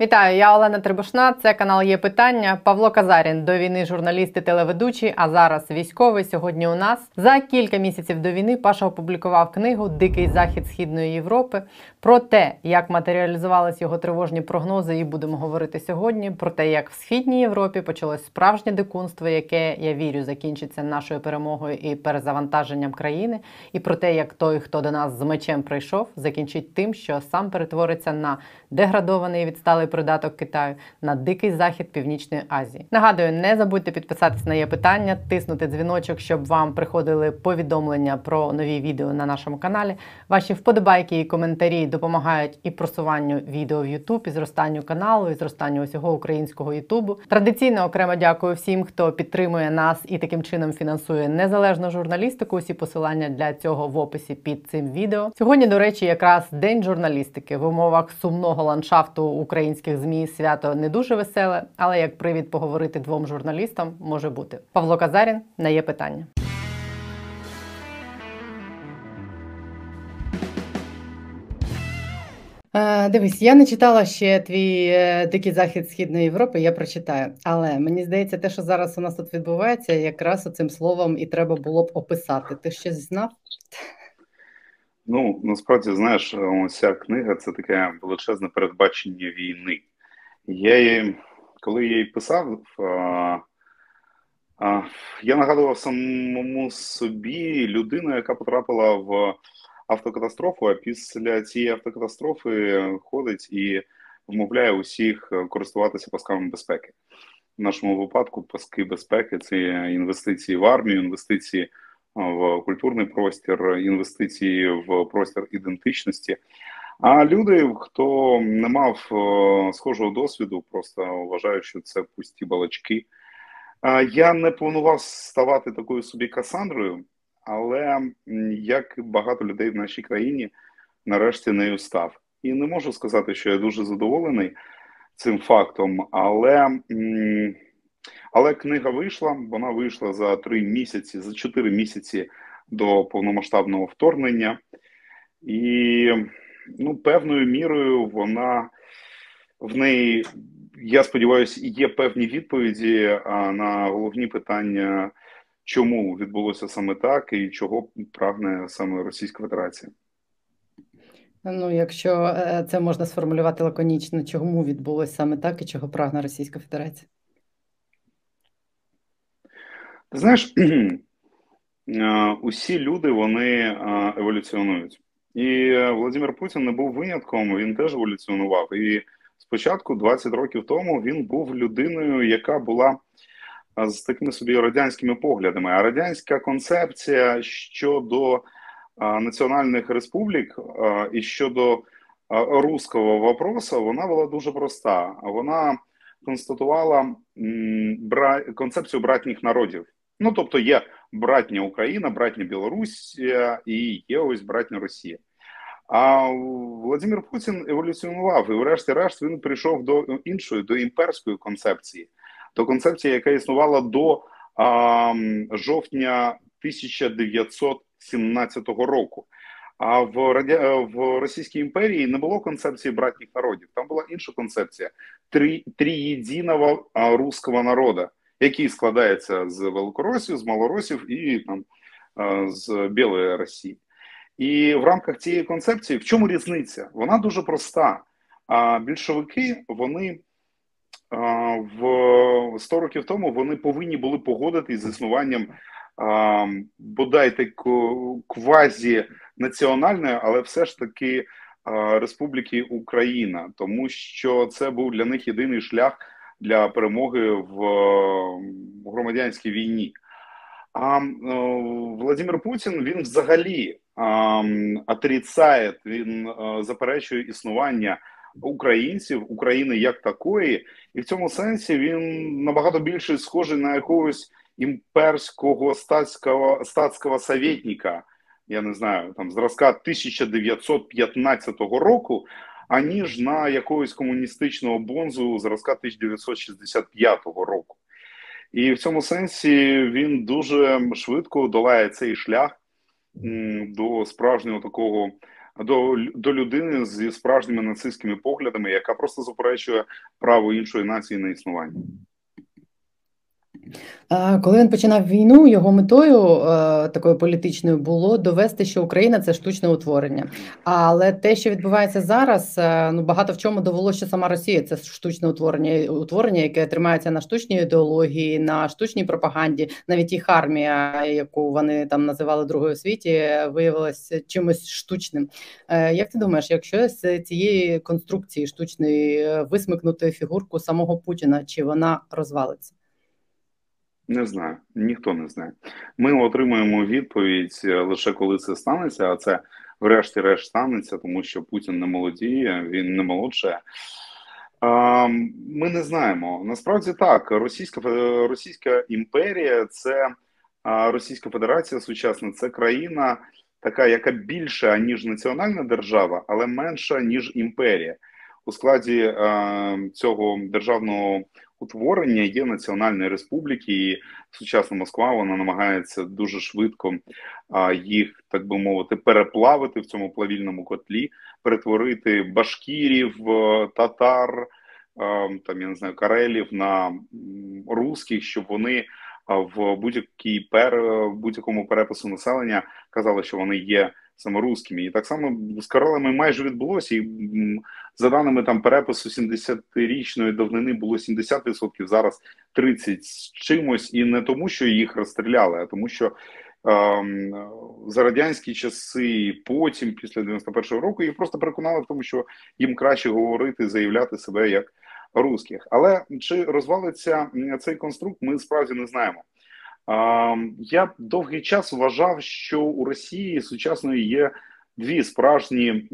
Вітаю, я Олена Трибушна. Це канал є питання. Павло Казарін до війни журналіст і телеведучий, а зараз військовий. Сьогодні у нас за кілька місяців до війни Паша опублікував книгу Дикий захід Східної Європи про те, як матеріалізувались його тривожні прогнози, і будемо говорити сьогодні. Про те, як в східній Європі почалось справжнє дикунство, яке я вірю, закінчиться нашою перемогою і перезавантаженням країни, і про те, як той, хто до нас з мечем прийшов, закінчить тим, що сам перетвориться на деградований відсталий придаток Китаю на дикий захід Північної Азії. Нагадую, не забудьте підписатись на є питання, тиснути дзвіночок, щоб вам приходили повідомлення про нові відео на нашому каналі. Ваші вподобайки і коментарі допомагають і просуванню відео в YouTube, і зростанню каналу, і зростанню усього українського Ютубу. Традиційно окремо дякую всім, хто підтримує нас і таким чином фінансує незалежну журналістику. Усі посилання для цього в описі під цим відео. Сьогодні, до речі, якраз день журналістики в умовах сумного ландшафту українських змі свято не дуже веселе, але як привід поговорити двом журналістам може бути. Павло Казарін на є питання. Е, Дивись, я не читала ще твій е, дикий захід Східної Європи, я прочитаю. Але мені здається, те, що зараз у нас тут відбувається, якраз цим словом і треба було б описати. Ти щось знав? Ну, насправді, знаєш, ця книга це таке величезне передбачення війни. Я її, коли я її писав, я нагадував самому собі людину, яка потрапила в автокатастрофу, а після цієї автокатастрофи ходить і вмовляє усіх користуватися пасками безпеки. В нашому випадку паски безпеки це інвестиції в армію, інвестиції в культурний простір, інвестиції в простір ідентичності. А люди, хто не мав схожого досвіду, просто вважають, що це пусті балачки. Я не планував ставати такою собі Касандрою, але як багато людей в нашій країні, нарешті нею став. І не можу сказати, що я дуже задоволений цим фактом, але. Але книга вийшла. Вона вийшла за три місяці, за чотири місяці до повномасштабного вторгнення, і ну, певною мірою вона в неї, я сподіваюся, є певні відповіді на головні питання, чому відбулося саме так, і чого прагне саме Російська Федерація. Ну, якщо е, це можна сформулювати лаконічно, чому відбулося саме так і чого прагне Російська Федерація? Ти знаєш, усі люди вони еволюціонують. І Володимир Путін не був винятком, він теж еволюціонував. І спочатку, 20 років тому, він був людиною, яка була з такими собі радянськими поглядами. А радянська концепція щодо національних республік і щодо руського вопросу, вона була дуже проста. Вона констатувала концепцію братніх народів. Ну тобто є братня Україна, братня Білорусь і є ось братня Росія. А Володимир Путін еволюціонував і, врешті-решт, він прийшов до іншої, до імперської концепції, до концепції, яка існувала до а, жовтня 1917 року. А в Радя... в Російській імперії не було концепції братніх народів. Там була інша концепція три, триєдиного руського народу який складається з Великоросів, з Малоросів і там з Білої Росії. І в рамках цієї концепції в чому різниця? Вона дуже проста. А більшовики вони в 100 років тому вони повинні були погодитись з існуванням бодай квазі національної, але все ж таки Республіки Україна, тому що це був для них єдиний шлях для перемоги в громадянській війні. А Владимир Путін він взагалі отрицає, він заперечує існування українців, України як такої, і в цьому сенсі він набагато більше схожий на якогось імперського статського статського советника, я не знаю, там зразка 1915 року, аніж на якогось комуністичного бонзу зразка 1965 року. І в цьому сенсі він дуже швидко долає цей шлях до справжнього такого до, до людини зі справжніми нацистськими поглядами, яка просто заперечує право іншої нації на існування. Коли він починав війну, його метою е, такою політичною було довести, що Україна це штучне утворення. Але те, що відбувається зараз, е, ну багато в чому довело, що сама Росія це штучне утворення, утворення, яке тримається на штучній ідеології, на штучній пропаганді. Навіть їх армія, яку вони там називали другою світі, виявилася чимось штучним. Е, як ти думаєш, якщо з цієї конструкції штучної висмикнути фігурку самого Путіна, чи вона розвалиться? Не знаю, ніхто не знає. Ми отримуємо відповідь е, лише коли це станеться, а це, врешті-решт, станеться, тому що Путін не молодіє, він не молодше. Ми не знаємо. Насправді так, Російська Російська імперія, це Російська Федерація сучасна, це країна така, яка більша ніж національна держава, але менша ніж імперія. У складі цього державного утворення є національні республіки, і сучасна Москва вона намагається дуже швидко їх, так би мовити, переплавити в цьому плавільному котлі, перетворити башкірів, е, татар, а, там я не знаю, карелів на русських, щоб вони в будь-якій пер будь-якому перепису населення казали, що вони є саме русскими. І так само з Карелами майже відбулося. І за даними там перепису 70-річної давнини було 70%, зараз 30 з чимось, і не тому, що їх розстріляли, а тому, що ем, за радянські часи, потім, після 91-го року, їх просто переконали в тому, що їм краще говорити, заявляти себе як русських. Але чи розвалиться цей конструкт, ми справді не знаємо. Я довгий час вважав, що у Росії сучасної є дві справжні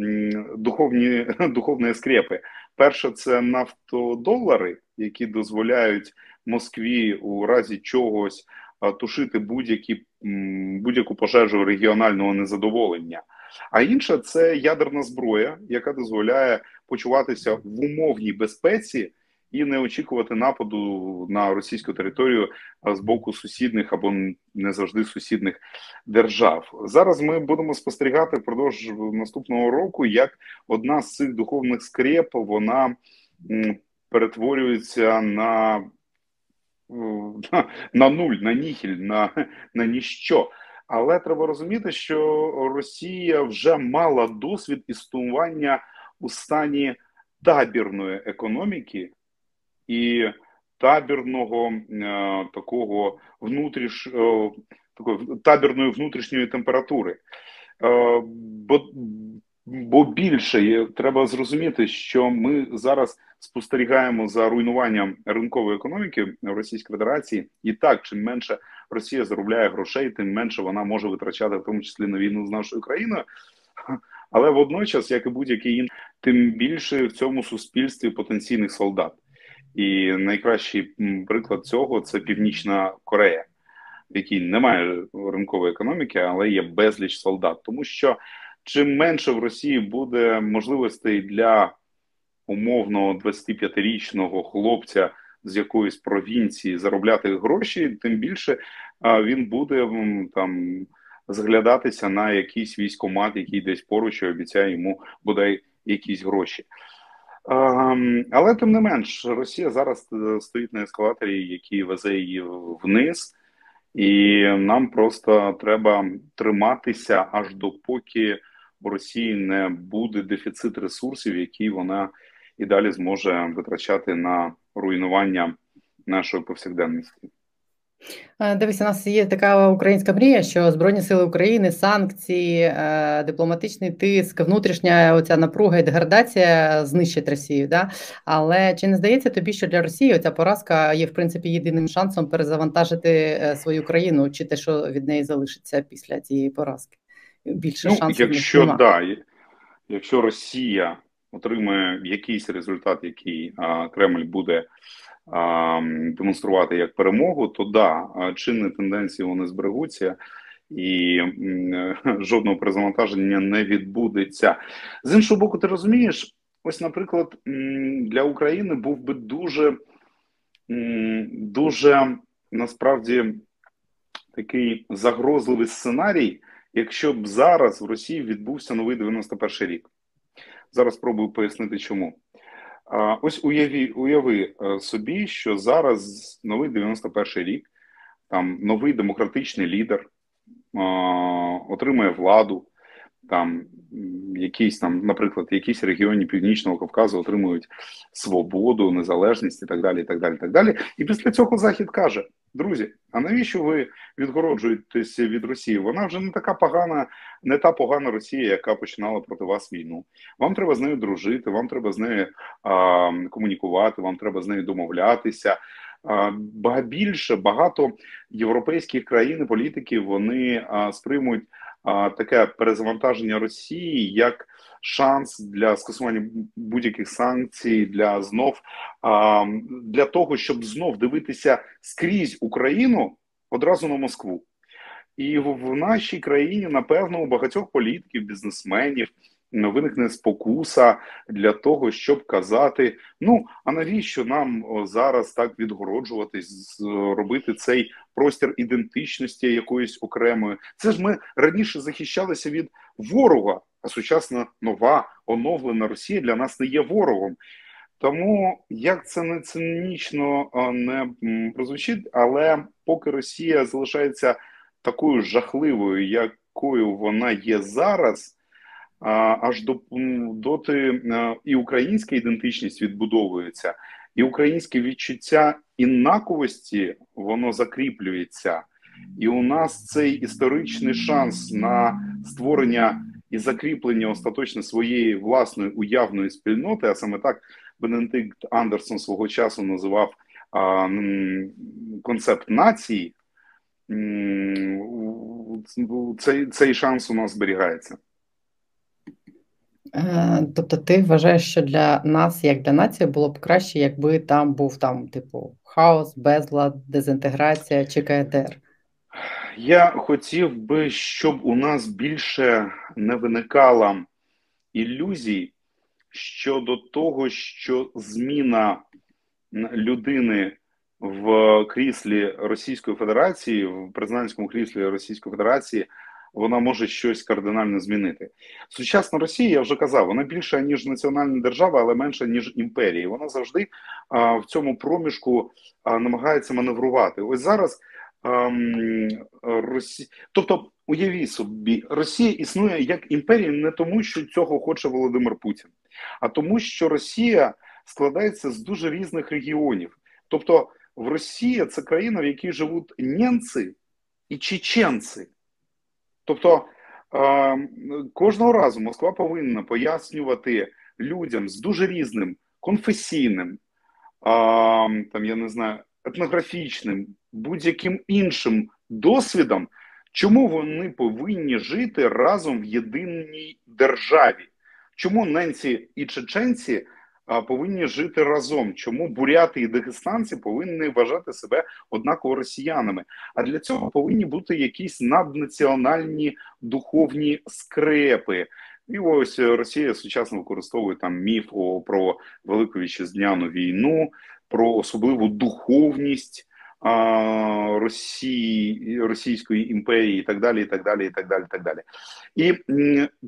духовні духовні скрепи. Перше, це нафтодолари, які дозволяють Москві у разі чогось тушити будь-які будь-яку пожежу регіонального незадоволення. А інша це ядерна зброя, яка дозволяє почуватися в умовній безпеці і не очікувати нападу на російську територію з боку сусідних або не завжди сусідних держав. Зараз ми будемо спостерігати впродовж наступного року, як одна з цих духовних скреп вона перетворюється на на нуль, на ніхіль, на, на ніщо. Але треба розуміти, що Росія вже мала досвід існування у стані табірної економіки, і табірного е, такого внутріш, е, такої табірної внутрішньої температури. Е, бо бо більше треба зрозуміти, що ми зараз спостерігаємо за руйнуванням ринкової економіки в Російській Федерації, і так чим менше Росія заробляє грошей, тим менше вона може витрачати, в тому числі на війну з нашою країною. Але водночас, як і будь-який інший, тим більше в цьому суспільстві потенційних солдат. І найкращий приклад цього це Північна Корея, в якій немає ринкової економіки, але є безліч солдат. Тому що чим менше в Росії буде можливостей для умовного 25-річного хлопця з якоїсь провінції заробляти гроші, тим більше він буде там зглядатися на якийсь військомат, який десь поруч і обіцяє йому бодай якісь гроші. Ем, але тим не менш, Росія зараз е, стоїть на ескалаторі, який везе її вниз, і нам просто треба триматися аж допоки у Росії не буде дефіцит ресурсів, які вона і далі зможе витрачати на руйнування нашої повсякденності. Е, дивись, у нас є така українська мрія, що Збройні Сили України, санкції, е, дипломатичний тиск, внутрішня оця напруга і деградація знищить Росію. Да? Але чи не здається тобі, що для Росії оця поразка є в принципі єдиним шансом перезавантажити е, свою країну, чи те, що від неї залишиться після цієї поразки? Більше ну, шансів якщо да, якщо Росія отримає якийсь результат, який а, Кремль буде демонструвати як перемогу, то да, чинні тенденції вони зберегуться. І жодного перезавантаження не відбудеться з іншого боку. Ти розумієш, ось, наприклад, для України був би дуже дуже насправді такий загрозливий сценарій, якщо б зараз в Росії відбувся новий 91 рік. Зараз спробую пояснити, чому. Ось уяві, уяви е, собі, що зараз новий 91 рік, там новий демократичний лідер отримує владу, там якісь там, наприклад, якісь регіони Північного Кавказу отримують свободу, незалежність і так далі. І так далі, і так далі. І після цього Захід каже: друзі, а навіщо ви відгороджуєтеся від Росії? Вона вже не така погана, не та погана Росія, яка починала проти вас війну. Вам треба з нею дружити, вам треба з нею а, комунікувати, вам треба з нею домовлятися. Ба більше багато європейських країн і політиків вони а, сприймуть таке перезавантаження Росії як шанс для скасування будь-яких санкцій, для знов для того, щоб знов дивитися скрізь Україну одразу на Москву. І в нашій країні, напевно, у багатьох політиків, бізнесменів виникне спокуса для того, щоб казати: ну а навіщо нам зараз так відгороджуватись, робити цей простір ідентичності якоїсь окремої? Це ж ми раніше захищалися від ворога, сучасна нова оновлена Росія для нас не є ворогом. Тому як це не цинічно не прозвучить, але поки Росія залишається такою жахливою, якою вона є зараз аж до доти і українська ідентичність відбудовується, і українське відчуття іннаковості воно закріплюється, і у нас цей історичний шанс на створення і закріплення остаточно своєї власної уявної спільноти, а саме так Бенедикт Андерсон свого часу називав а, концепт нації. Цей, цей шанс у нас зберігається. Е, тобто ти вважаєш, що для нас, як для нації, було б краще, якби там був там, типу, хаос, безлад, дезінтеграція чи КДР? Я хотів би, щоб у нас більше не виникало ілюзій щодо того, що зміна людини в кріслі Російської Федерації, в президентському кріслі Російської Федерації вона може щось кардинально змінити. Сучасна Росія, я вже казав, вона більша ніж національна держава, але менша ніж імперія. Вона завжди а, в цьому проміжку а, намагається маневрувати. Ось зараз Росі... тобто. Уявіть собі, Росія існує як імперія не тому, що цього хоче Володимир Путін, а тому, що Росія складається з дуже різних регіонів. Тобто, в Росії це країна, в якій живуть німці і чеченці. Тобто е, кожного разу Москва повинна пояснювати людям з дуже різним конфесійним, е, там я не знаю, етнографічним, будь-яким іншим досвідом, чому вони повинні жити разом в єдиній державі. Чому ненці і чеченці повинні жити разом. Чому буряти і дагестанці повинні вважати себе однаково росіянами? А для цього повинні бути якісь наднаціональні духовні скрепи. І ось Росія сучасно використовує там міф про велику вітчизняну війну, про особливу духовність Росії, Російської імперії, і так далі, і так далі, і так далі, і так далі. І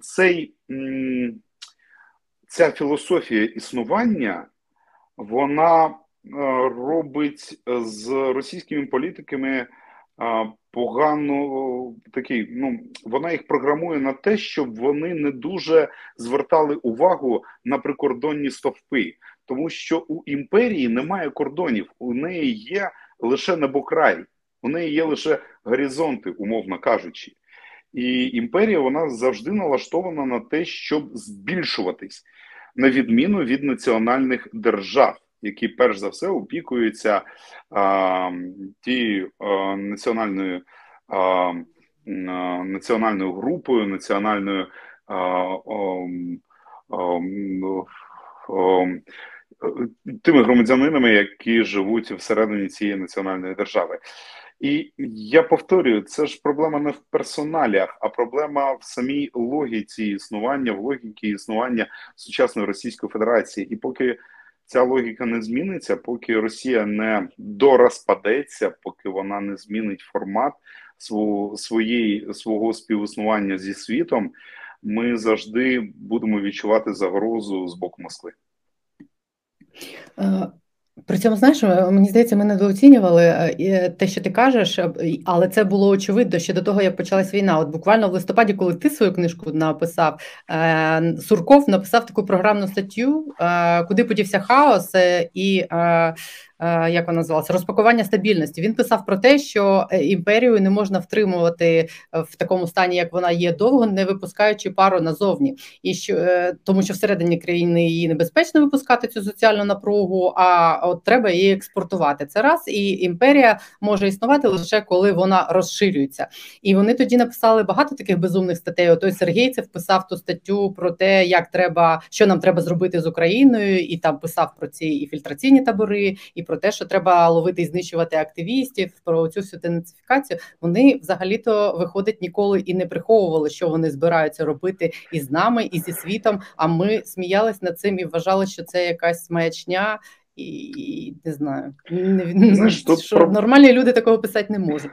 цей ця філософія існування вона е, робить з російськими політиками е, погано такий. Ну вона їх програмує на те, щоб вони не дуже звертали увагу на прикордонні стовпи, тому що у імперії немає кордонів, у неї є лише небокрай, у неї є лише горизонти, умовно кажучи. І імперія вона завжди налаштована на те, щоб збільшуватись на відміну від національних держав, які перш за все опікуються а, тією національною а, національною групою, національною а, а, а, тими громадянинами, які живуть всередині цієї національної держави. І я повторюю, це ж проблема не в персоналях, а проблема в самій логіці існування, в логіці існування сучасної Російської Федерації. І поки ця логіка не зміниться, поки Росія не дорозпадеться, поки вона не змінить формат, свого, своєї, свого співіснування зі світом, ми завжди будемо відчувати загрозу з боку Москви. Е, при цьому, знаєш, е, мені здається, ми недооцінювали е, те, що ти кажеш, але це було очевидно ще до того, як почалась війна. От буквально в листопаді, коли ти свою книжку написав, Сурков написав таку програмну статтю, куди подівся хаос, і як вона називалася, розпакування стабільності. Він писав про те, що е, імперію не можна втримувати е, в такому стані, як вона є довго, не випускаючи пару назовні, і що тому, що всередині країни її небезпечно випускати цю соціальну напругу, а от треба її експортувати. Це раз і імперія може існувати лише коли вона розширюється. І вони тоді написали багато таких безумних статей. Отой Сергійцев писав ту статтю про те, як треба, що нам треба зробити з Україною, і там писав про ці і фільтраційні табори. і про те, що треба ловити і знищувати активістів, про цю всю денацифікацію, вони взагалі-то виходить ніколи і не приховували, що вони збираються робити і з нами, і зі світом. А ми сміялись над цим і вважали, що це якась маячня. І не знаю, не, Знаєш, тут що про... нормальні люди такого писати не можуть.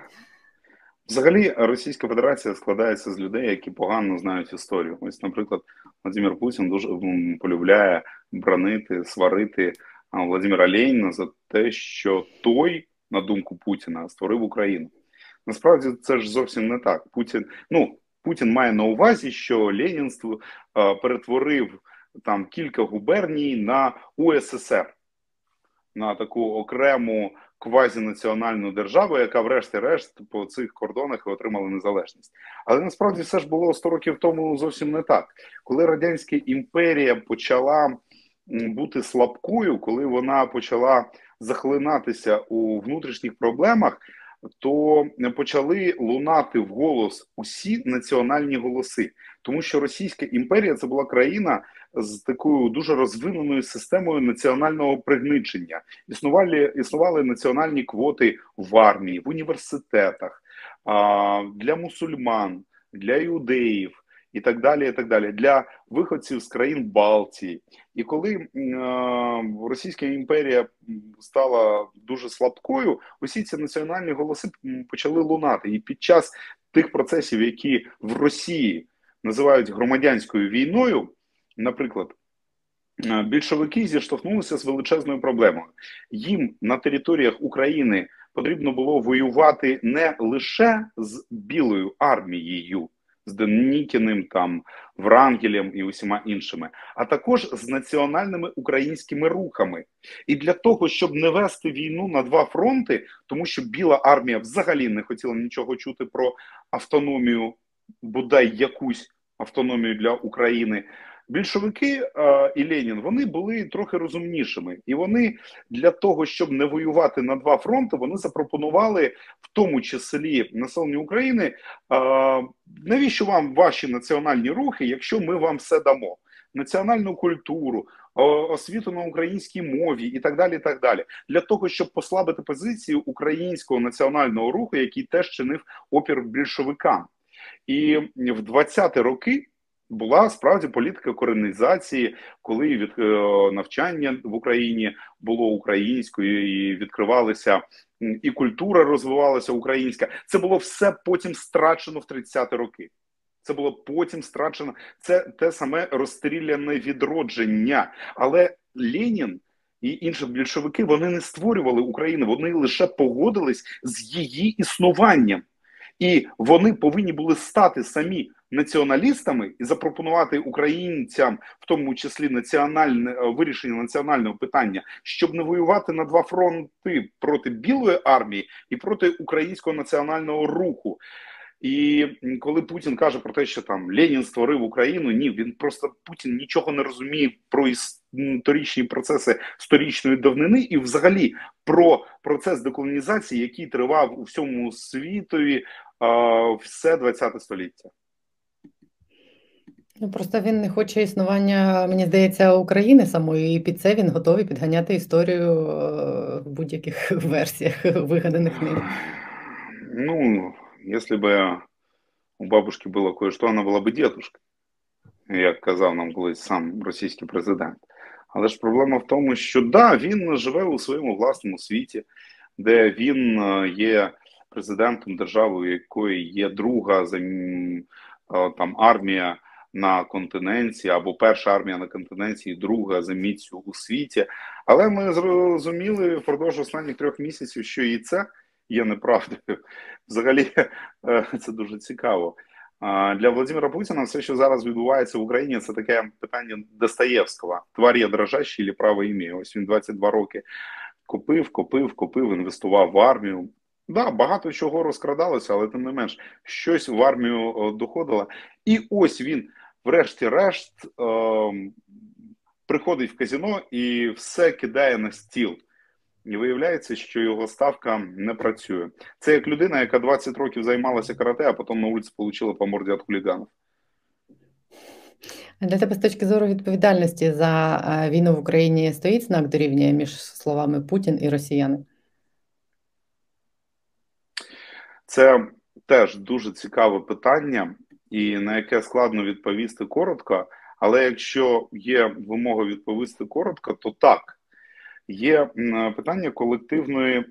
Взагалі, Російська Федерація складається з людей, які погано знають історію. Ось, наприклад, Владимир Путін дуже полюбляє бронити, сварити Владимира Леніна за те, що той, на думку Путіна, створив Україну. Насправді це ж зовсім не так. Путін ну Путін має на увазі, що Ленінство е, перетворив там кілька губерній на УССР, на таку окрему квазінаціональну державу, яка, врешті-решт, по цих кордонах отримала незалежність. Але насправді все ж було 100 років тому зовсім не так. Коли радянська імперія почала бути слабкою, коли вона почала захлинатися у внутрішніх проблемах, то почали лунати в голос усі національні голоси, тому що Російська імперія це була країна з такою дуже розвиненою системою національного пригничення. Існували існували національні квоти в армії, в університетах для мусульман, для іудеїв і так далі. і так далі, Для виходців з країн Балтії. І коли е, Російська імперія стала дуже слабкою, усі ці національні голоси почали лунати. І під час тих процесів, які в Росії називають громадянською війною, наприклад. Е, більшовики зіштовхнулися з величезною проблемою. Їм на територіях України потрібно було воювати не лише з білою армією, з Денікіним, там Врангелем і усіма іншими, а також з національними українськими рухами. І для того, щоб не вести війну на два фронти, тому що Біла армія взагалі не хотіла нічого чути про автономію, бодай якусь автономію для України. Більшовики е, і Ленін вони були трохи розумнішими, і вони для того, щоб не воювати на два фронти, вони запропонували в тому числі населенню України. Е, навіщо вам ваші національні рухи, якщо ми вам все дамо? Національну культуру, освіту на українській мові і так далі. і так далі, Для того, щоб послабити позицію українського національного руху, який теж чинив опір більшовикам. І в 20-ті роки була справді політика коренізації, коли від е, навчання в Україні було українською і відкривалися. І культура розвивалася українська. Це було все потім страчено в 30-ті роки. Це було потім страчено. Це те саме розстріляне відродження. Але Ленін і інші більшовики вони не створювали Україну, вони лише погодились з її існуванням, і вони повинні були стати самі націоналістами і запропонувати українцям, в тому числі національне е, вирішення національного питання, щоб не воювати на два фронти проти білої армії і проти українського національного руху. І коли Путін каже про те, що там Ленін створив Україну, ні, він просто Путін нічого не розуміє про історичні процеси сторічної давнини, і взагалі про процес деколонізації, який тривав у всьому світові все 20 століття. Ну, Просто він не хоче існування, мені здається, України самої, і під це він готовий підганяти історію е, в будь-яких версіях вигаданих ним. Ну, якщо б у бабушки було кое-що, вона була б дідушка, як казав нам колись сам російський президент. Але ж проблема в тому, що да, він живе у своєму власному світі, де він е, є президентом держави, у якої є друга там армія на континенті, або перша армія на континенті, і друга за міцю у світі. Але ми зрозуміли впродовж останніх трьох місяців, що і це є неправдою. Взагалі, е, це дуже цікаво. Для Володимира Путіна все, що зараз відбувається в Україні, це таке питання Достоєвського. Твар я дрожащий, чи право ім'я. Ось він 22 роки купив, купив, купив, інвестував в армію. Да, багато чого розкрадалося, але тим не менш щось в армію доходило. І ось він, врешті-решт, е приходить в казино і все кидає на стіл. І виявляється, що його ставка не працює. Це як людина, яка 20 років займалася карате, а потім на вулиці отримала по морді від хуліганів. Для тебе з точки зору відповідальності за е, війну в Україні стоїть знак дорівнює між словами Путін і Росіяни? Це теж дуже цікаве питання, і на яке складно відповісти коротко. Але якщо є вимога відповісти коротко, то так є питання колективної.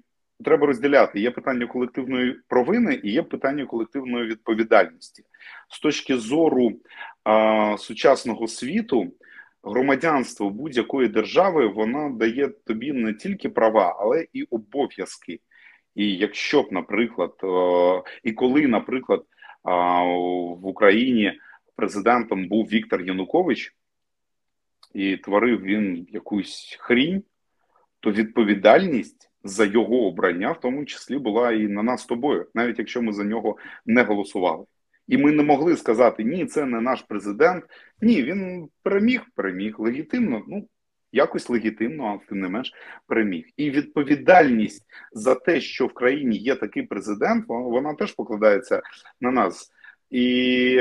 Треба розділяти є питання колективної провини і є питання колективної відповідальності з точки зору а, сучасного світу. Громадянство будь-якої держави воно дає тобі не тільки права, але і обов'язки. І якщо б, наприклад, і коли, наприклад, в Україні президентом був Віктор Янукович, і творив він якусь хрінь, то відповідальність за його обрання, в тому числі, була і на нас з тобою, навіть якщо ми за нього не голосували. І ми не могли сказати, ні, це не наш президент. Ні, він переміг, переміг легітимно. Ну якось легітимно, а тим не менш переміг. І відповідальність за те, що в країні є такий президент, вона теж покладається на нас. І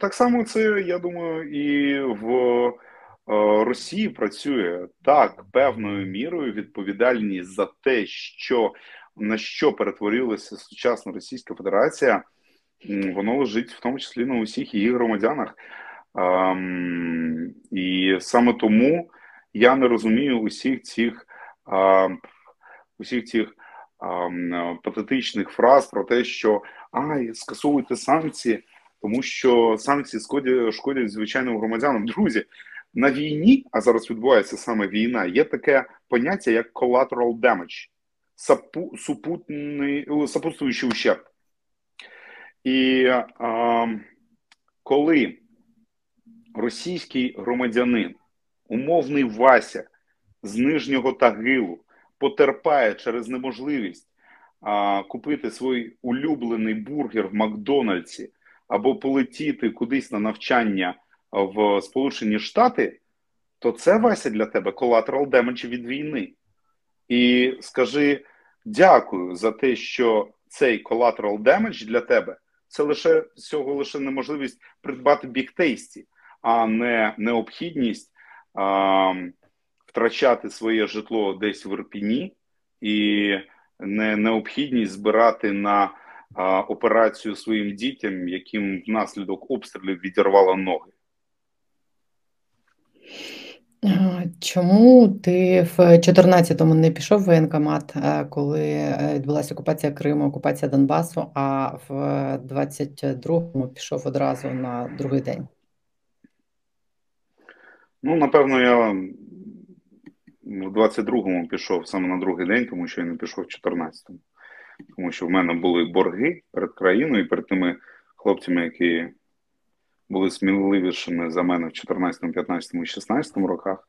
так само це я думаю, і в. Е, Росії працює так певною мірою відповідальність за те, що на що перетворилася сучасна Російська Федерація, воно лежить в тому числі на усіх її громадянах. Ем, і саме тому я не розумію усіх цих усіх цих патетичних фраз про те, що ай, скасовуйте санкції, тому що санкції шкодять, шкодять звичайним громадянам. Друзі, на війні, а зараз відбувається саме війна, є таке поняття як collateral damage, сапу, супутний, сопутствуючий ущерб. І а, коли російський громадянин, умовний Вася з нижнього Тагилу потерпає через неможливість а, купити свій улюблений бургер в Макдональдсі або полетіти кудись на навчання в Сполучені Штати, то це Вася для тебе collateral damage від війни. І скажи дякую за те, що цей collateral damage для тебе це лише цього лише неможливість придбати бігтейсті, а не необхідність а, втрачати своє житло десь в Ірпіні і не необхідність збирати на а, операцію своїм дітям, яким внаслідок обстрілів відірвало ноги. Чому ти в 14-му не пішов в воєнкомат, е, коли е, відбулася окупація Криму, окупація Донбасу, а в 22-му пішов одразу на другий день? Ну, напевно, я в 22-му пішов саме на другий день, тому що я не пішов в 14-му. Тому що в мене були борги перед країною і перед тими хлопцями, які були сміливішими за мене в 14, 15 і 16 роках.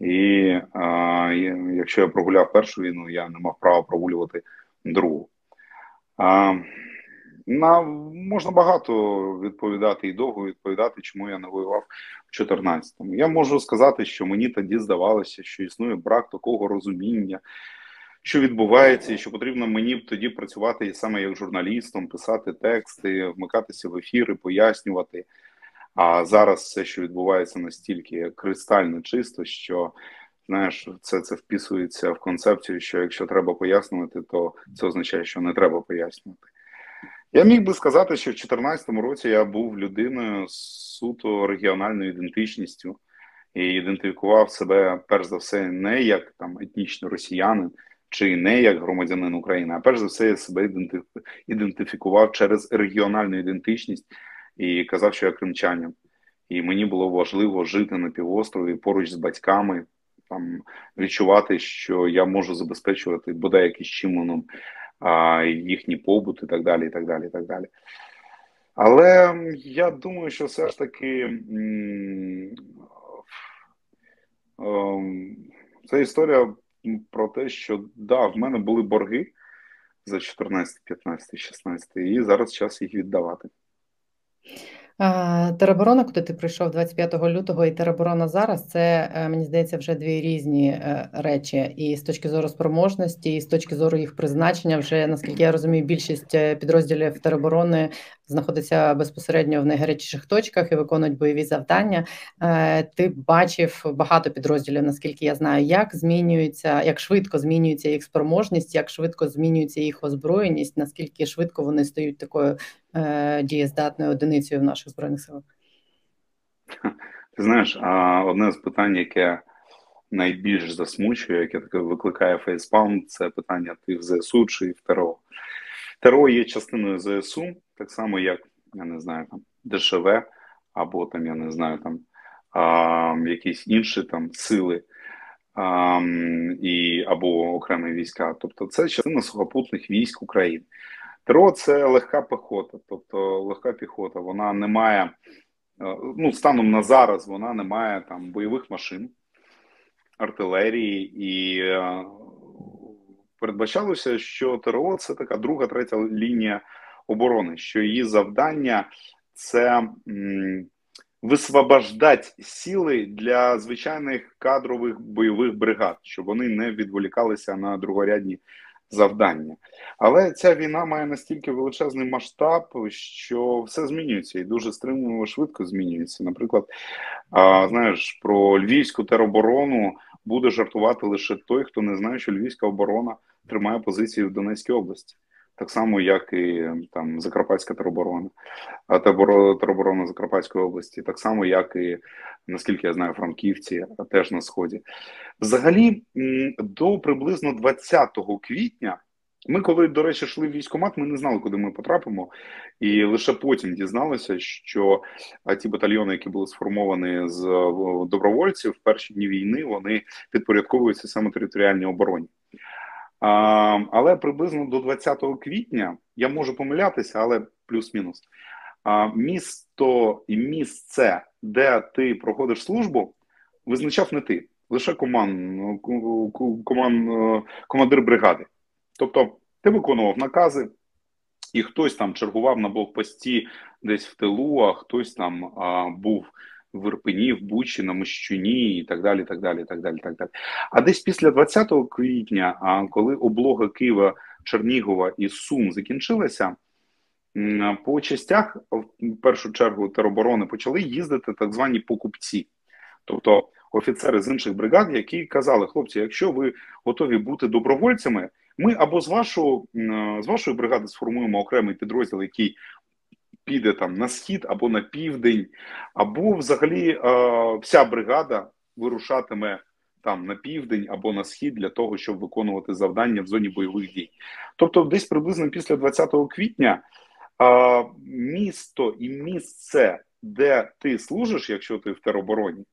І а, якщо я прогуляв першу війну, я не мав права прогулювати другу. А, на, Можна багато відповідати і довго відповідати, чому я не воював в 14-му. Я можу сказати, що мені тоді здавалося, що існує брак такого розуміння, що відбувається, і що потрібно мені тоді працювати саме як журналістом, писати тексти, вмикатися в ефіри, пояснювати. А зараз все, що відбувається, настільки кристально чисто, що знаєш, це це вписується в концепцію, що якщо треба пояснювати, то це означає, що не треба пояснювати. Я міг би сказати, що в 2014 році я був людиною з суто регіональною ідентичністю і ідентифікував себе перш за все не як там етнічний росіянин чи не як громадянин України, а перш за все я себе ідентифікував через регіональну ідентичність і казав, що я кримчанин. І мені було важливо жити на півострові поруч з батьками, там відчувати, що я можу забезпечувати бодай якийсь чимоном їхній побут і так далі. і так далі, і так далі. Але я думаю, що все ж таки це історія про те, що да, в мене були борги за 14, 15, 16, і зараз час їх віддавати. Тероборона, куди ти прийшов 25 лютого, і тероборона зараз це е, мені здається вже дві різні е, речі. І з точки зору спроможності, і з точки зору їх призначення, вже наскільки я розумію, більшість е, підрозділів тероборони знаходиться безпосередньо в найгарячіших точках і виконують бойові завдання. Ти бачив багато підрозділів, наскільки я знаю, як змінюється, як швидко змінюється їх спроможність, як швидко змінюється їх озброєність, наскільки швидко вони стають такою е, дієздатною одиницею в наших збройних силах. Ти знаєш, одне з питань, яке найбільш засмучує, яке таке викликає фейспалм, це питання ти в ЗСУ чи в ТРО. ТРО є частиною ЗСУ, так само, як я не знаю, там ДШВ, або там, я не знаю, там а, якісь інші там сили а, і, або окремі війська. Тобто це частина сухопутних військ України. ТРО це легка піхота, тобто легка піхота, вона не має, ну, станом на зараз вона не має там бойових машин, артилерії і. Передбачалося, що ТРО це така друга, третя лінія оборони, що її завдання це висвобождати сили для звичайних кадрових бойових бригад, щоб вони не відволікалися на другорядні завдання. Але ця війна має настільки величезний масштаб, що все змінюється і дуже стримливо швидко змінюється. Наприклад, знаєш, про львівську тероборону буде жартувати лише той, хто не знає, що львівська оборона тримає позиції в Донецькій області так само, як і там Закарпатська тероборона, тероборона Закарпатської області, так само, як і наскільки я знаю, Франківці, теж на сході. Взагалі, до приблизно 20 квітня. Ми, коли, до речі, йшли в військкомат, ми не знали, куди ми потрапимо, і лише потім дізналися, що ті батальйони, які були сформовані з добровольців в перші дні війни, вони підпорядковуються саме територіальній обороні. Але приблизно до 20 квітня я можу помилятися, але плюс-мінус. Місто і місце, де ти проходиш службу, визначав не ти, лише команд, команд, командир бригади. Тобто ти виконував накази, і хтось там чергував на блокпості десь в тилу, а хтось там а, був в Ірпені, в Бучі, на Мощуні і так далі. так далі, так далі, так далі. А десь після 20 квітня, коли облога Києва, Чернігова і Сум закінчилася, по частях в першу чергу тероборони почали їздити так звані покупці, тобто офіцери з інших бригад, які казали, хлопці, якщо ви готові бути добровольцями, ми або з вашого з вашої бригади сформуємо окремий підрозділ, який піде там на схід або на південь, або взагалі е, вся бригада вирушатиме там на південь або на схід для того, щоб виконувати завдання в зоні бойових дій. Тобто, десь приблизно після 20 квітня е, місто і місце, де ти служиш, якщо ти в теробороні,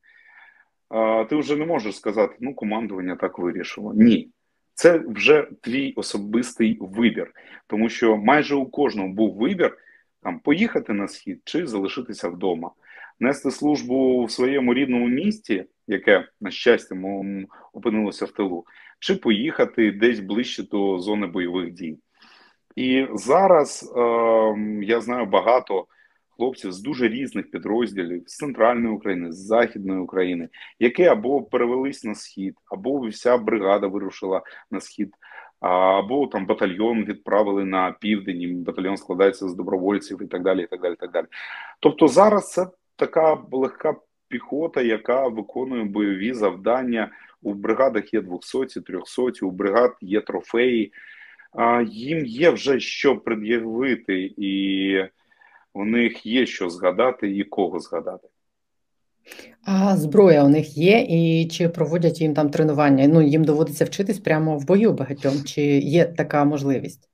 е, ти вже не можеш сказати, ну командування так вирішило. Ні. Це вже твій особистий вибір, тому що майже у кожного був вибір там поїхати на схід чи залишитися вдома, нести службу в своєму рідному місті, яке на щастя опинилося в тилу, чи поїхати десь ближче до зони бойових дій. І зараз е, я знаю багато хлопців з дуже різних підрозділів з центральної України, з західної України, які або перевелись на схід, або вся бригада вирушила на схід або там батальйон відправили на південь, і батальйон складається з добровольців і так далі. і так далі, і так далі. Тобто зараз це така легка піхота, яка виконує бойові завдання. У бригадах є 200, 300, у бригад є трофеї, їм є вже що пред'явити, і у них є що згадати і кого згадати. А зброя у них є, і чи проводять їм там тренування? Ну, їм доводиться вчитись прямо в бою багатьом, чи є така можливість?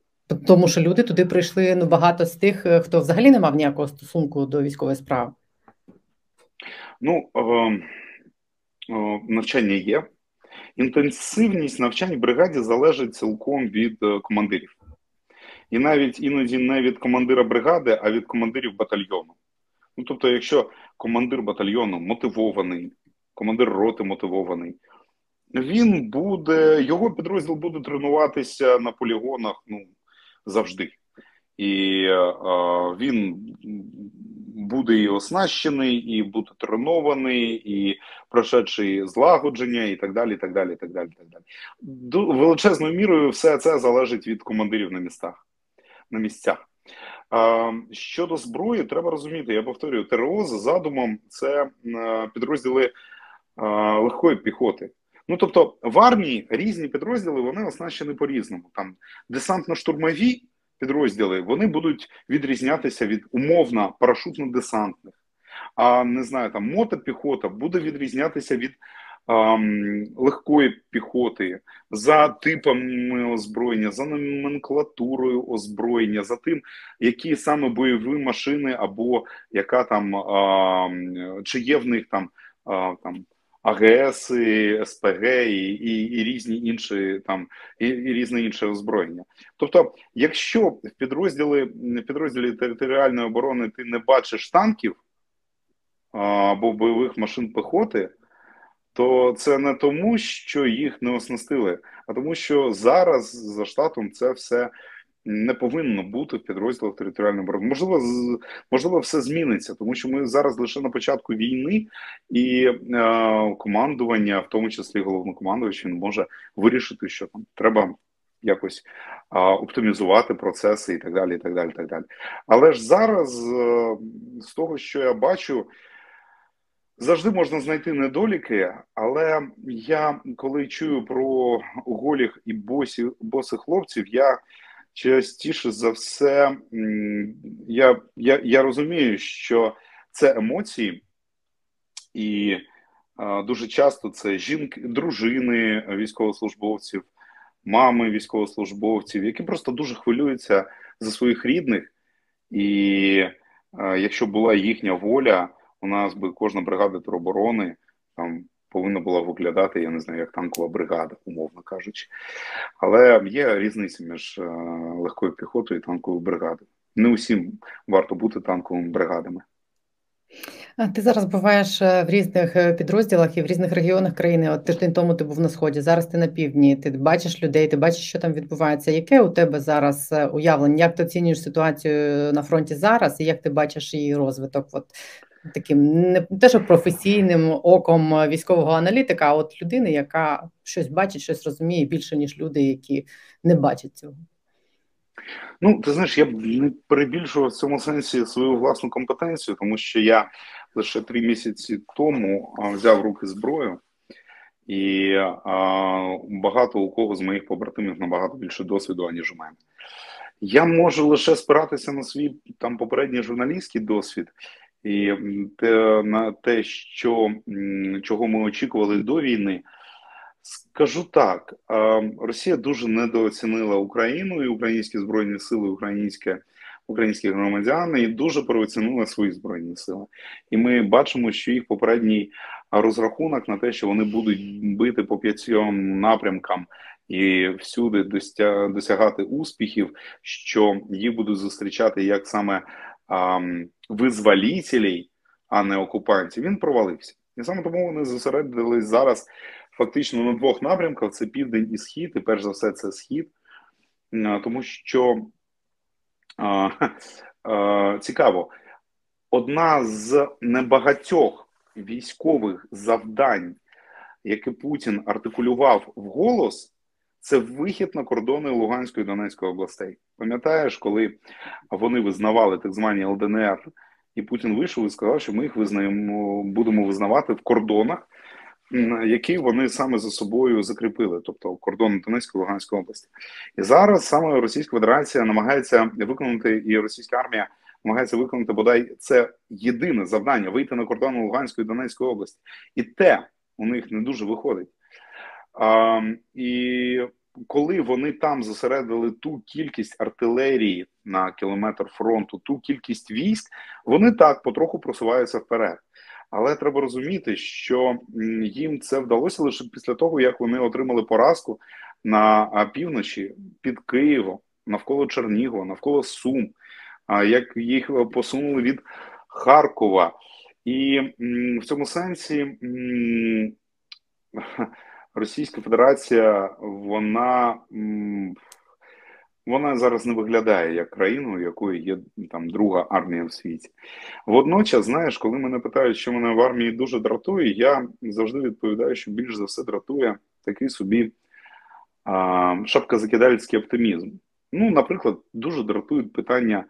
Тому що люди туди прийшли ну, багато з тих, е, хто взагалі не мав ніякого стосунку до військової справи. Ну, е, е, навчання є. Інтенсивність навчань в бригаді залежить цілком від командирів. І навіть іноді не від командира бригади, а від командирів батальйону. Ну, тобто, якщо командир батальйону мотивований, командир роти мотивований, він буде, його підрозділ буде тренуватися на полігонах ну, завжди. І е, він буде і оснащений, і буде тренований, і прошедший злагодження, і так далі. так далі, так далі, так далі. Величезною мірою все це залежить від командирів на містах на місцях. Щодо зброї, треба розуміти, я повторюю, ТРО за задумом це підрозділи легкої піхоти. Ну тобто в армії різні підрозділи вони оснащені по-різному. Там десантно-штурмові підрозділи вони будуть відрізнятися від умовно парашутно-десантних, а не знаю, там мотопіхота буде відрізнятися від легкої піхоти, за типами озброєння, за номенклатурою озброєння, за тим, які саме бойові машини, або яка там чи є в них там там. АГС, СПГ і і, і різні інші там і, і різне інше озброєння. Тобто, якщо в підрозділі в підрозділі територіальної оборони ти не бачиш танків або бойових машин пехоти, то це не тому, що їх не оснастили, а тому, що зараз за штатом це все не повинно бути в підрозділах територіальної оборони. Можливо, можливо, все зміниться, тому що ми зараз лише на початку війни, і е, командування, в тому числі головнокомандувач, він може вирішити, що там треба. Якось а, оптимізувати процеси і так далі, і так далі, і так далі. Але ж зараз, е, з того, що я бачу, Завжди можна знайти недоліки, але я коли чую про голіх і босі, босих хлопців, я частіше за все я, я, я розумію, що це емоції, і а, дуже часто це жінки, дружини військовослужбовців, мами військовослужбовців, які просто дуже хвилюються за своїх рідних, і а, якщо була їхня воля у нас би кожна бригада тероборони там повинна була виглядати, я не знаю, як танкова бригада, умовно кажучи. Але є різниця між е, легкою піхотою і танковою бригадою. Не усім варто бути танковими бригадами. Ти зараз буваєш е, в різних е, підрозділах і в різних регіонах країни. От тиждень тому ти був на сході, зараз ти на півдні. Ти бачиш людей, ти бачиш, що там відбувається. Яке у тебе зараз уявлення? Як ти оцінюєш ситуацію на фронті зараз, і як ти бачиш її розвиток? От таким не те, що професійним оком військового аналітика, а от людини, яка щось бачить, щось розуміє більше, ніж люди, які не бачать цього. Ну, ти знаєш, я б не перебільшував в цьому сенсі свою власну компетенцію, тому що я лише три місяці тому взяв руки зброю, і а, багато у кого з моїх побратимів набагато більше досвіду, аніж у мене. Я можу лише спиратися на свій там попередній журналістський досвід і те, на те, що чого ми очікували до війни, скажу так: Росія дуже недооцінила Україну і українські збройні сили, українське. Українські громадяни і дуже переоцінили свої збройні сили, і ми бачимо, що їх попередній розрахунок на те, що вони будуть бити по п'ятьом напрямкам і всюди досягати успіхів, що їх будуть зустрічати як саме визволителей, а не окупантів, він провалився. І саме тому вони зосередились зараз фактично на двох напрямках: це південь і схід, і перш за все, це схід, тому що а, а, цікаво, одна з небагатьох військових завдань, які Путін артикулював вголос, це вихід на кордони Луганської і Донецької областей. Пам'ятаєш, коли вони визнавали так звані ЛДНР, і Путін вийшов і сказав, що ми їх визнаємо, будемо визнавати в кордонах, які вони саме за собою закріпили, тобто кордон Донецької і Луганської області. І зараз саме Російська Федерація намагається виконати і російська армія намагається виконати бодай це єдине завдання вийти на кордон Луганської і Донецької області, і те у них не дуже виходить. І коли вони там зосередили ту кількість артилерії на кілометр фронту, ту кількість військ, вони так потроху просуваються вперед. Але треба розуміти, що їм це вдалося лише після того, як вони отримали поразку на півночі під Києвом, навколо Чернігова, навколо Сум, як їх посунули від Харкова. І в цьому сенсі Російська Федерація, вона вона зараз не виглядає як країною, якої є там друга армія в світі. Водночас, знаєш, коли мене питають, що мене в армії дуже дратує, я завжди відповідаю, що більш за все дратує такий собі а, шапкозакидальський оптимізм. Ну, наприклад, дуже дратують питання,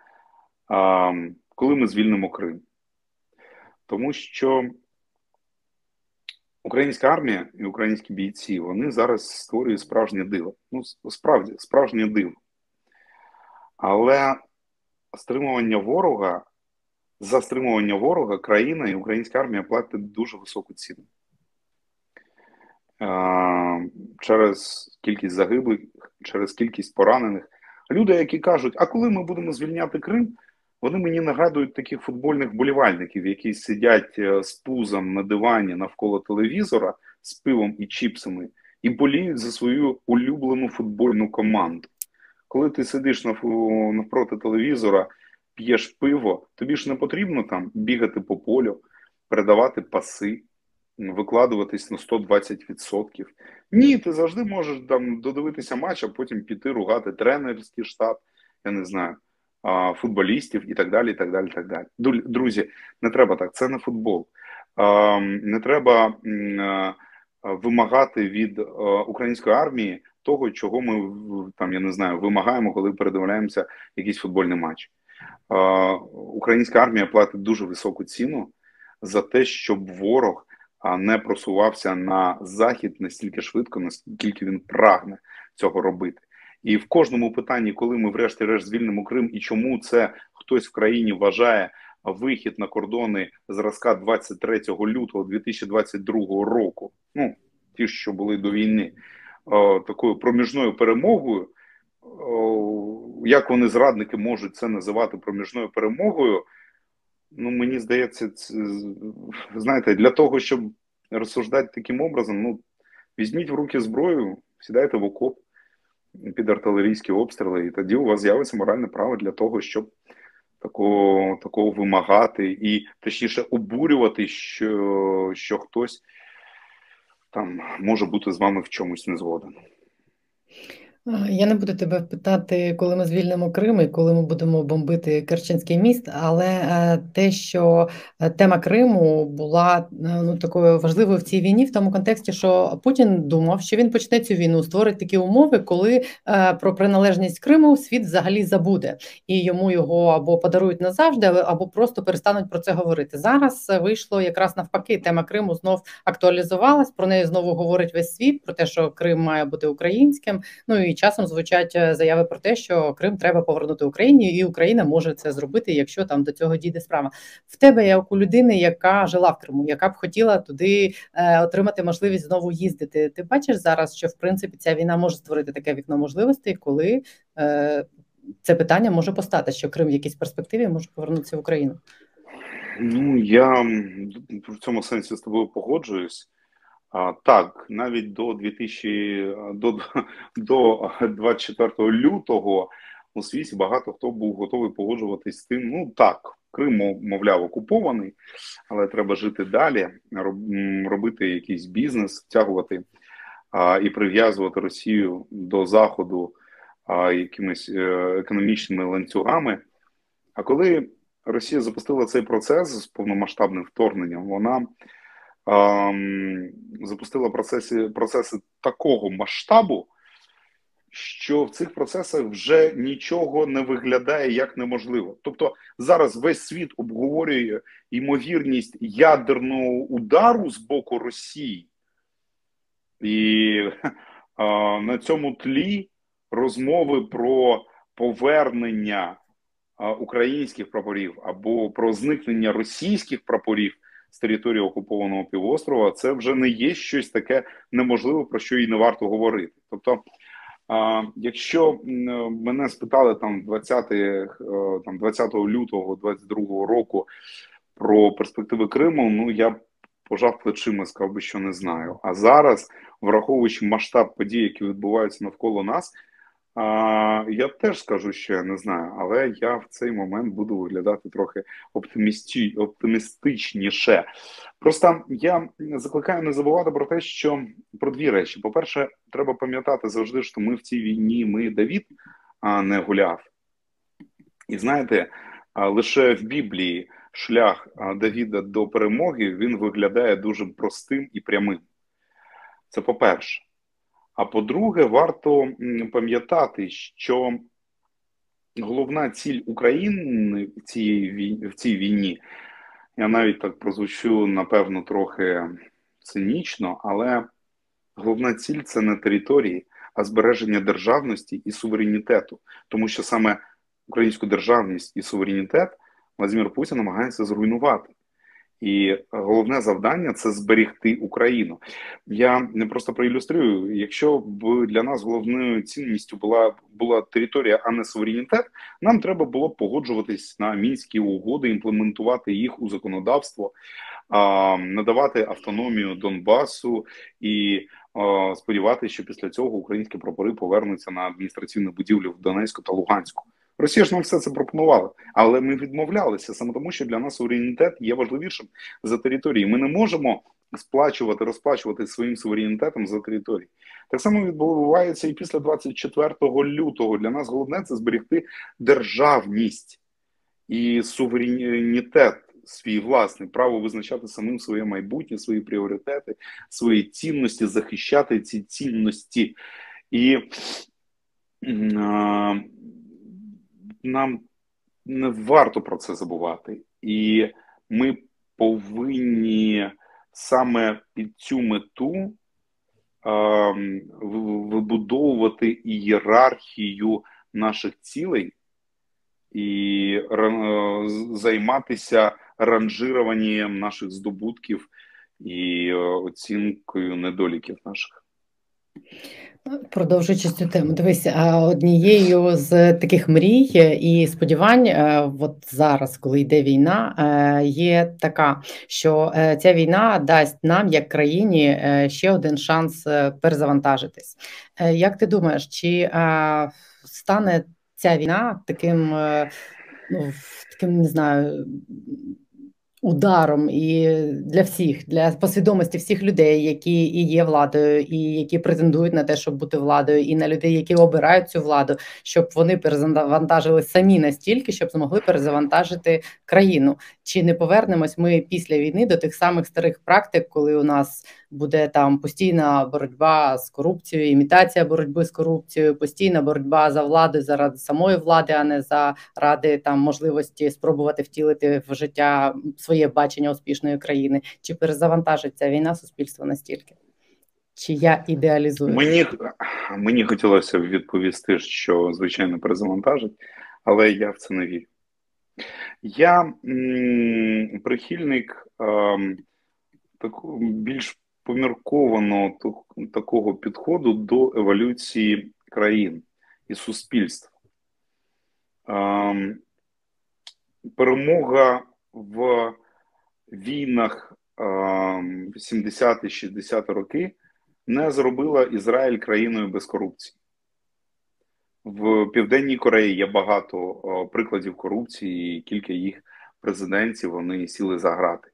а, коли ми звільнимо Крим. Тому що Українська армія і українські бійці вони зараз створюють справжнє диво. Ну, справді, справжнє диво. Але стримування ворога, за стримування ворога країна і українська армія платить дуже високу ціну. Через кількість загиблих, через кількість поранених. Люди, які кажуть, а коли ми будемо звільняти Крим, вони мені нагадують таких футбольних болівальників, які сидять е, з пузом на дивані навколо телевізора з пивом і чіпсами, і боліють за свою улюблену футбольну команду. Коли ти сидиш навпроти телевізора, п'єш пиво, тобі ж не потрібно там бігати по полю, передавати паси, викладуватись на 120%. Ні, ти завжди можеш там додивитися матч, а потім піти ругати тренерський штаб, я не знаю футболістів і так далі. і так далі, і так далі. Друзі, не треба так. Це не футбол. Не треба вимагати від української армії того, чого ми там я не знаю, вимагаємо, коли передивляємося якийсь футбольний матч. Українська армія платить дуже високу ціну за те, щоб ворог не просувався на захід настільки швидко, наскільки він прагне цього робити. І в кожному питанні, коли ми, врешті-решт, звільнимо Крим, і чому це хтось в країні вважає вихід на кордони зразка 23 лютого 2022 року, ну ті, що були до війни, такою проміжною перемогою. Як вони зрадники можуть це називати проміжною перемогою? Ну, мені здається, це, знаєте, для того, щоб розсуждати таким образом, ну візьміть в руки зброю, сідайте в окоп під артилерійські обстріли, і тоді у вас з'явиться моральне право для того, щоб такого такого вимагати і точніше обурювати, що, що хтось там може бути з вами в чомусь не згоден. Я не буду тебе питати, коли ми звільнимо Крим і коли ми будемо бомбити Керченський міст, але е, те, що е, тема Криму була е, ну такою важливою в цій війні, в тому контексті, що Путін думав, що він почне цю війну, створить такі умови, коли про приналежність Криму світ взагалі забуде, і йому його або подарують назавжди, або просто перестануть про це говорити. Зараз вийшло якраз навпаки. Тема Криму знов актуалізувалась. Про неї знову говорить весь світ, про те, що Крим має бути українським. Ну і часом звучать е, заяви про те, що Крим треба повернути Україні, і Україна може це зробити, якщо там до цього дійде справа. В тебе як у людини, яка жила в Криму, яка б хотіла туди е, отримати можливість знову їздити. Ти бачиш зараз, що в принципі ця війна може створити таке вікно можливостей, коли е, це питання може постати, що Крим в якійсь перспективі може повернутися в Україну. Ну я в цьому сенсі з тобою погоджуюсь. Так, навіть до 2000, до, до 24 лютого у світі багато хто був готовий погоджуватись з тим. Ну так, Крим, мовляв, окупований, але треба жити далі, робити якийсь бізнес, втягувати а, і прив'язувати Росію до Заходу а, якимись е, економічними ланцюгами. А коли Росія запустила цей процес з повномасштабним вторгненням, вона запустила процеси, процеси такого масштабу, що в цих процесах вже нічого не виглядає як неможливо. Тобто зараз весь світ обговорює ймовірність ядерного удару з боку Росії, і на цьому тлі розмови про повернення українських прапорів або про зникнення російських прапорів з території окупованого півострова, це вже не є щось таке неможливе, про що і не варто говорити. Тобто, якщо мене спитали там 20 е, там 20 лютого 22 року про перспективи Криму, ну я пожав плечима, сказав би, що не знаю. А зараз, враховуючи масштаб подій, які відбуваються навколо нас, а, Я теж скажу, що я не знаю, але я в цей момент буду виглядати трохи оптимісті, оптимістичніше. Просто я закликаю не забувати про те, що про дві речі: по-перше, треба пам'ятати завжди, що ми в цій війні, ми Давід, а не гуляв. І знаєте, лише в Біблії шлях Давіда до перемоги він виглядає дуже простим і прямим. Це по-перше. А по-друге, варто пам'ятати, що головна ціль України в цій, війні, в цій війні, я навіть так прозвучу, напевно, трохи цинічно, але головна ціль це не території, а збереження державності і суверенітету, тому що саме українську державність і суверенітет Владимир Путін намагається зруйнувати. І головне завдання це зберегти Україну. Я не просто проілюструю. Якщо б для нас головною цінністю була була територія, а не суверенітет, нам треба було б погоджуватись на мінські угоди, імплементувати їх у законодавство, надавати автономію Донбасу і сподіватися, що після цього українські прапори повернуться на адміністративні будівлі в Донецьку та Луганську. Росія ж нам все це пропонувала, але ми відмовлялися саме тому, що для нас суверенітет є важливішим за території. Ми не можемо сплачувати, розплачувати своїм суверенітетом за території. Так само відбувається і після 24 лютого. Для нас головне це зберегти державність і суверенітет. Свій власний право визначати самим своє майбутнє, свої пріоритети, свої цінності, захищати ці цінності. І нам не варто про це забувати, і ми повинні саме під цю мету е, вибудовувати ієрархію наших цілей і е, займатися ранжируванням наших здобутків і оцінкою недоліків наших. Продовжуючи цю тему, дивись, однією з таких мрій і сподівань, е, от зараз, коли йде війна, е, є така, що е, ця війна дасть нам, як країні, ще один шанс перезавантажитись. Як ти думаєш, чи стане ця війна таким, ну таким не знаю ударом і для всіх, для посвідомості всіх людей, які і є владою, і які претендують на те, щоб бути владою, і на людей, які обирають цю владу, щоб вони перезавантажили самі настільки, щоб змогли перезавантажити країну. Чи не повернемось ми після війни до тих самих старих практик, коли у нас буде там постійна боротьба з корупцією, імітація боротьби з корупцією, постійна боротьба за владу заради самої влади, а не за ради там можливості спробувати втілити в життя своє бачення успішної країни, чи перезавантажиться війна суспільства настільки? Чи я ідеалізую? Мені мені хотілося б відповісти, що звичайно перезавантажить, але я в це не вірю. Я м, прихильник ем, такого більш поміркованого такого підходу до еволюції країн і суспільств. Ем, перемога в війнах 70-60 ем, роки не зробила Ізраїль країною без корупції. В Південній Кореї є багато прикладів корупції, і кілька їх президентів вони сіли за грати.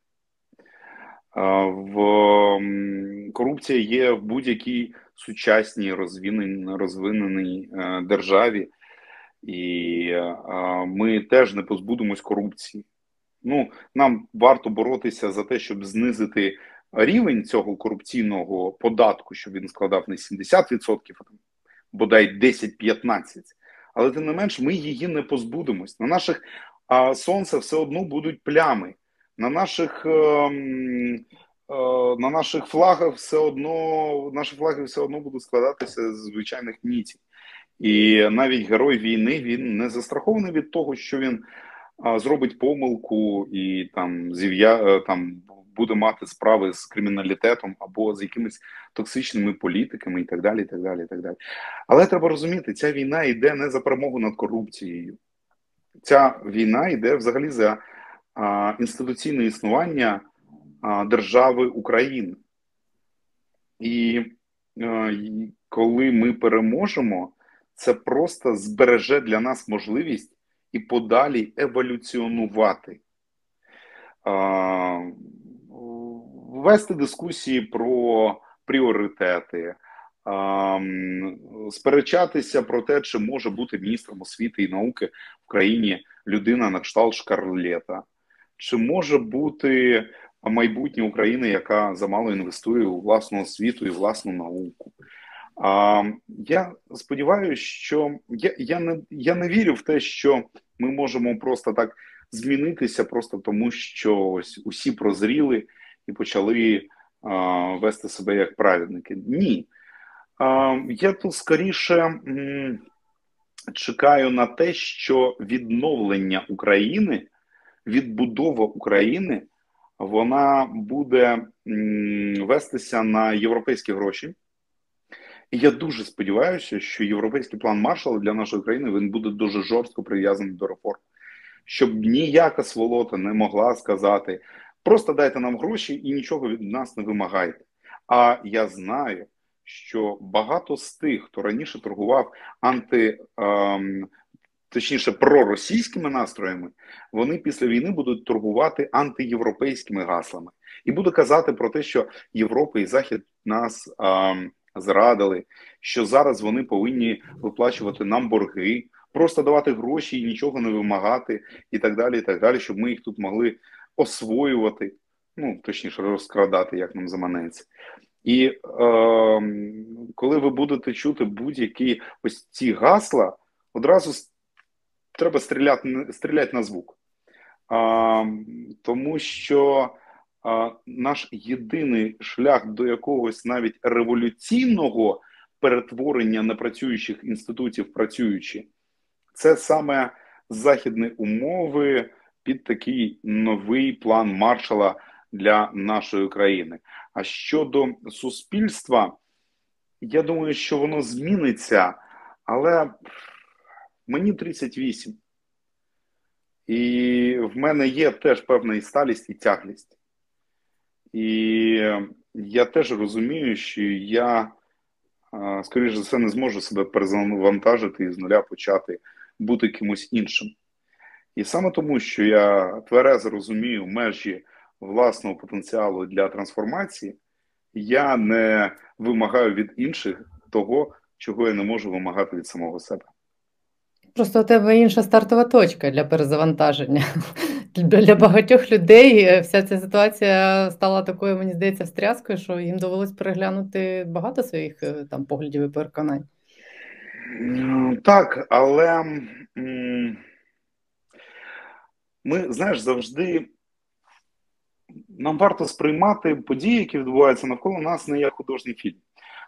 В корупція є в будь-якій сучасній розвиненій, розвиненій е, державі, і е, ми теж не позбудемось корупції. Ну, нам варто боротися за те, щоб знизити рівень цього корупційного податку, щоб він складав не 70%, а там бодай 10-15%. Але тим не менш, ми її не позбудемось. На наших а, сонце все одно будуть плями на наших ем, е, на наших флагах все одно наші флаги все одно будуть складатися з звичайних нітів. І навіть герой війни він не застрахований від того, що він зробить помилку і там зів'я е, там буде мати справи з криміналітетом або з якимись токсичними політиками, і так далі. і так далі, і так далі. Але треба розуміти, ця війна йде не за перемогу над корупцією. Ця війна йде взагалі за інституційне існування держави України. І коли ми переможемо, це просто збереже для нас можливість і подалі еволюціонувати. Вести дискусії про пріоритети, сперечатися про те, чи може бути міністром освіти і науки в країні людина на кшталт Шкарлета, чи може бути майбутнє України, яка замало інвестує у власну освіту і власну науку. А, Я сподіваюся, що я я, не я не вірю в те, що ми можемо просто так змінитися, просто тому що ось усі прозріли і почали а, вести себе як праведники. Ні. А, Я тут скоріше м, чекаю на те, що відновлення України, відбудова України, вона буде вестися на європейські гроші. І я дуже сподіваюся, що європейський план Маршала для нашої країни він буде дуже жорстко прив'язаний до реформ, щоб ніяка сволота не могла сказати: Просто дайте нам гроші і нічого від нас не вимагайте. А я знаю, що багато з тих, хто раніше торгував анти, ем, точніше проросійськими настроями, вони після війни будуть торгувати антиєвропейськими гаслами і будуть казати про те, що Європа і Захід нас ем, зрадили, що зараз вони повинні виплачувати нам борги, просто давати гроші і нічого не вимагати, і так далі, і так далі, щоб ми їх тут могли освоювати, ну точніше, розкрадати, як нам заманеться. І е, коли ви будете чути будь-які ось ці гасла, одразу треба стріляти стріляти на звук. А, Тому що а, наш єдиний шлях до якогось навіть революційного перетворення непрацюючих інститутів в працюючі, це саме західні умови під такий новий план маршала для нашої країни. А щодо суспільства, я думаю, що воно зміниться, але мені 38. І в мене є теж певна і сталість і тяглість. І я теж розумію, що я, скоріш за все, не зможу себе перезавантажити і з нуля почати бути кимось іншим. І саме тому, що я тверезо розумію межі власного потенціалу для трансформації, я не вимагаю від інших того, чого я не можу вимагати від самого себе. Просто у тебе інша стартова точка для перезавантаження. Для багатьох людей е, вся ця ситуація стала такою, мені здається, встряскою, що їм довелось переглянути багато своїх е, там поглядів і переконань. Так, але ми знаєш, завжди нам варто сприймати події, які відбуваються навколо нас, не як художній фільм.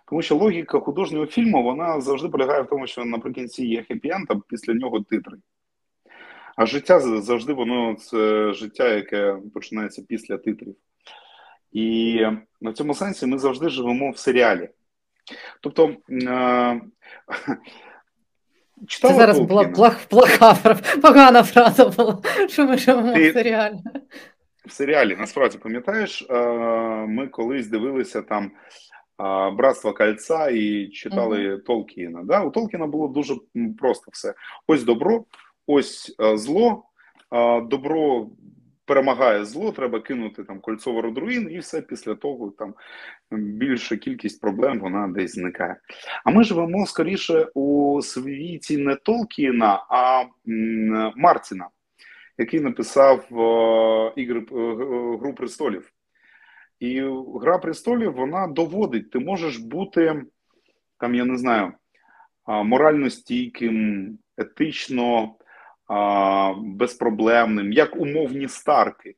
Тому що логіка художнього фільму вона завжди полягає в тому, що наприкінці є хеппі-енд, а після нього титри. А життя завжди воно це життя, яке починається після титрів. І на цьому сенсі ми завжди живемо в серіалі. Тобто. Е- Це зараз Толкіна? була плах, плаха, погана фраза була, що ми живемо Ти... в серіалі в серіалі насправді пам'ятаєш, е, ми колись дивилися там Братство Кольца і читали mm-hmm. Толкіна. Да? У Толкіна було дуже просто все. Ось добро, ось зло, добро. Перемагає зло, треба кинути там кольцо родруїн, і все після того там більша кількість проблем вона десь зникає. А ми живемо скоріше у світі не Толкіна, а Мартіна який написав ігри е, Гру престолів. І Гра престолів вона доводить, ти можеш бути там, я не знаю, морально стійким, етично безпроблемним, як умовні старки.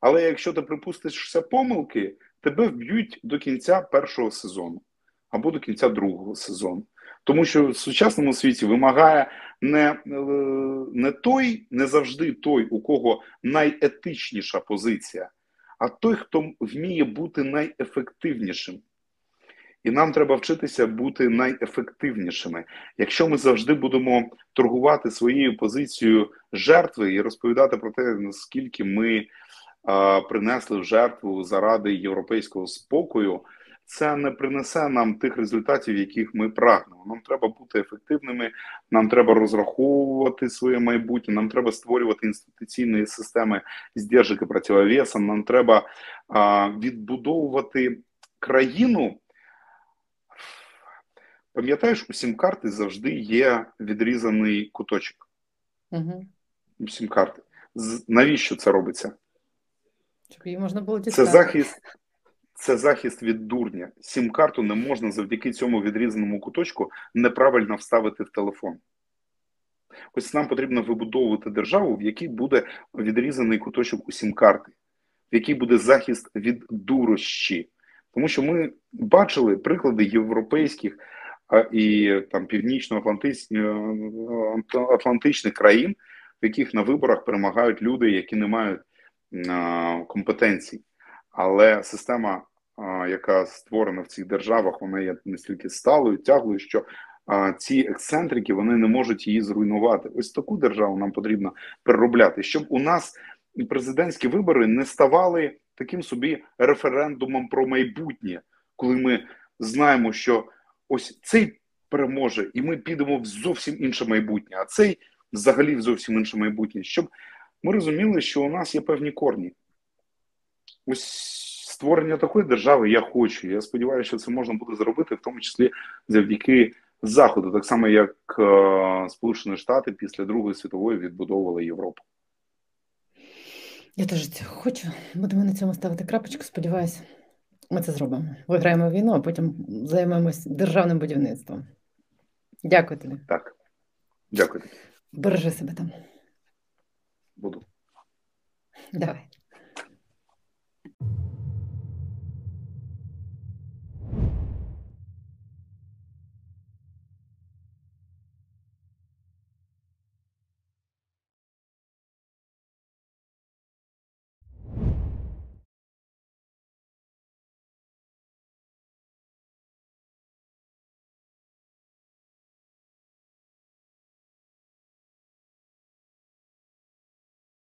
Але якщо ти припустишся помилки, тебе вб'ють до кінця першого сезону або до кінця другого сезону. Тому що в сучасному світі вимагає не, е, не той, не завжди той, у кого найетичніша позиція, а той, хто вміє бути найефективнішим. І нам треба вчитися бути найефективнішими. Якщо ми завжди будемо торгувати своєю позицією жертви і розповідати про те, наскільки ми а, принесли в жертву заради європейського спокою, це не принесе нам тих результатів, яких ми прагнемо. Нам треба бути ефективними, нам треба розраховувати своє майбутнє, нам треба створювати інституційні системи здержок і противовеса, нам треба а, відбудовувати країну. Пам'ятаєш, у сім-карти завжди є відрізаний куточок. Угу. У сім-карти. Навіщо це робиться? Щоб її можна було дістати. Це захист, це захист від дурня. Сім-карту не можна завдяки цьому відрізаному куточку неправильно вставити в телефон. Ось нам потрібно вибудовувати державу, в якій буде відрізаний куточок у сім-карти, в якій буде захист від дурощі. Тому що ми бачили приклади європейських і там північно-атлантичних країн, в яких на виборах перемагають люди, які не мають компетенцій. Але система, яка створена в цих державах, вона є настільки сталою, тяглою, що ці ексцентрики вони не можуть її зруйнувати. Ось таку державу нам потрібно переробляти, щоб у нас президентські вибори не ставали таким собі референдумом про майбутнє, коли ми знаємо, що ось цей переможе, і ми підемо в зовсім інше майбутнє, а цей взагалі в зовсім інше майбутнє, щоб ми розуміли, що у нас є певні корні. Ось створення такої держави я хочу. Я сподіваюся, що це можна буде зробити, в тому числі завдяки Заходу, так само як е, Сполучені Штати після Другої світової відбудовували Європу. Я теж цього хочу. Будемо на цьому ставити крапочку. Сподіваюся, ми це зробимо. Виграємо війну, а потім займемось державним будівництвом. Дякую тобі. Так. Дякую. Бережи себе там. Буду. Давай.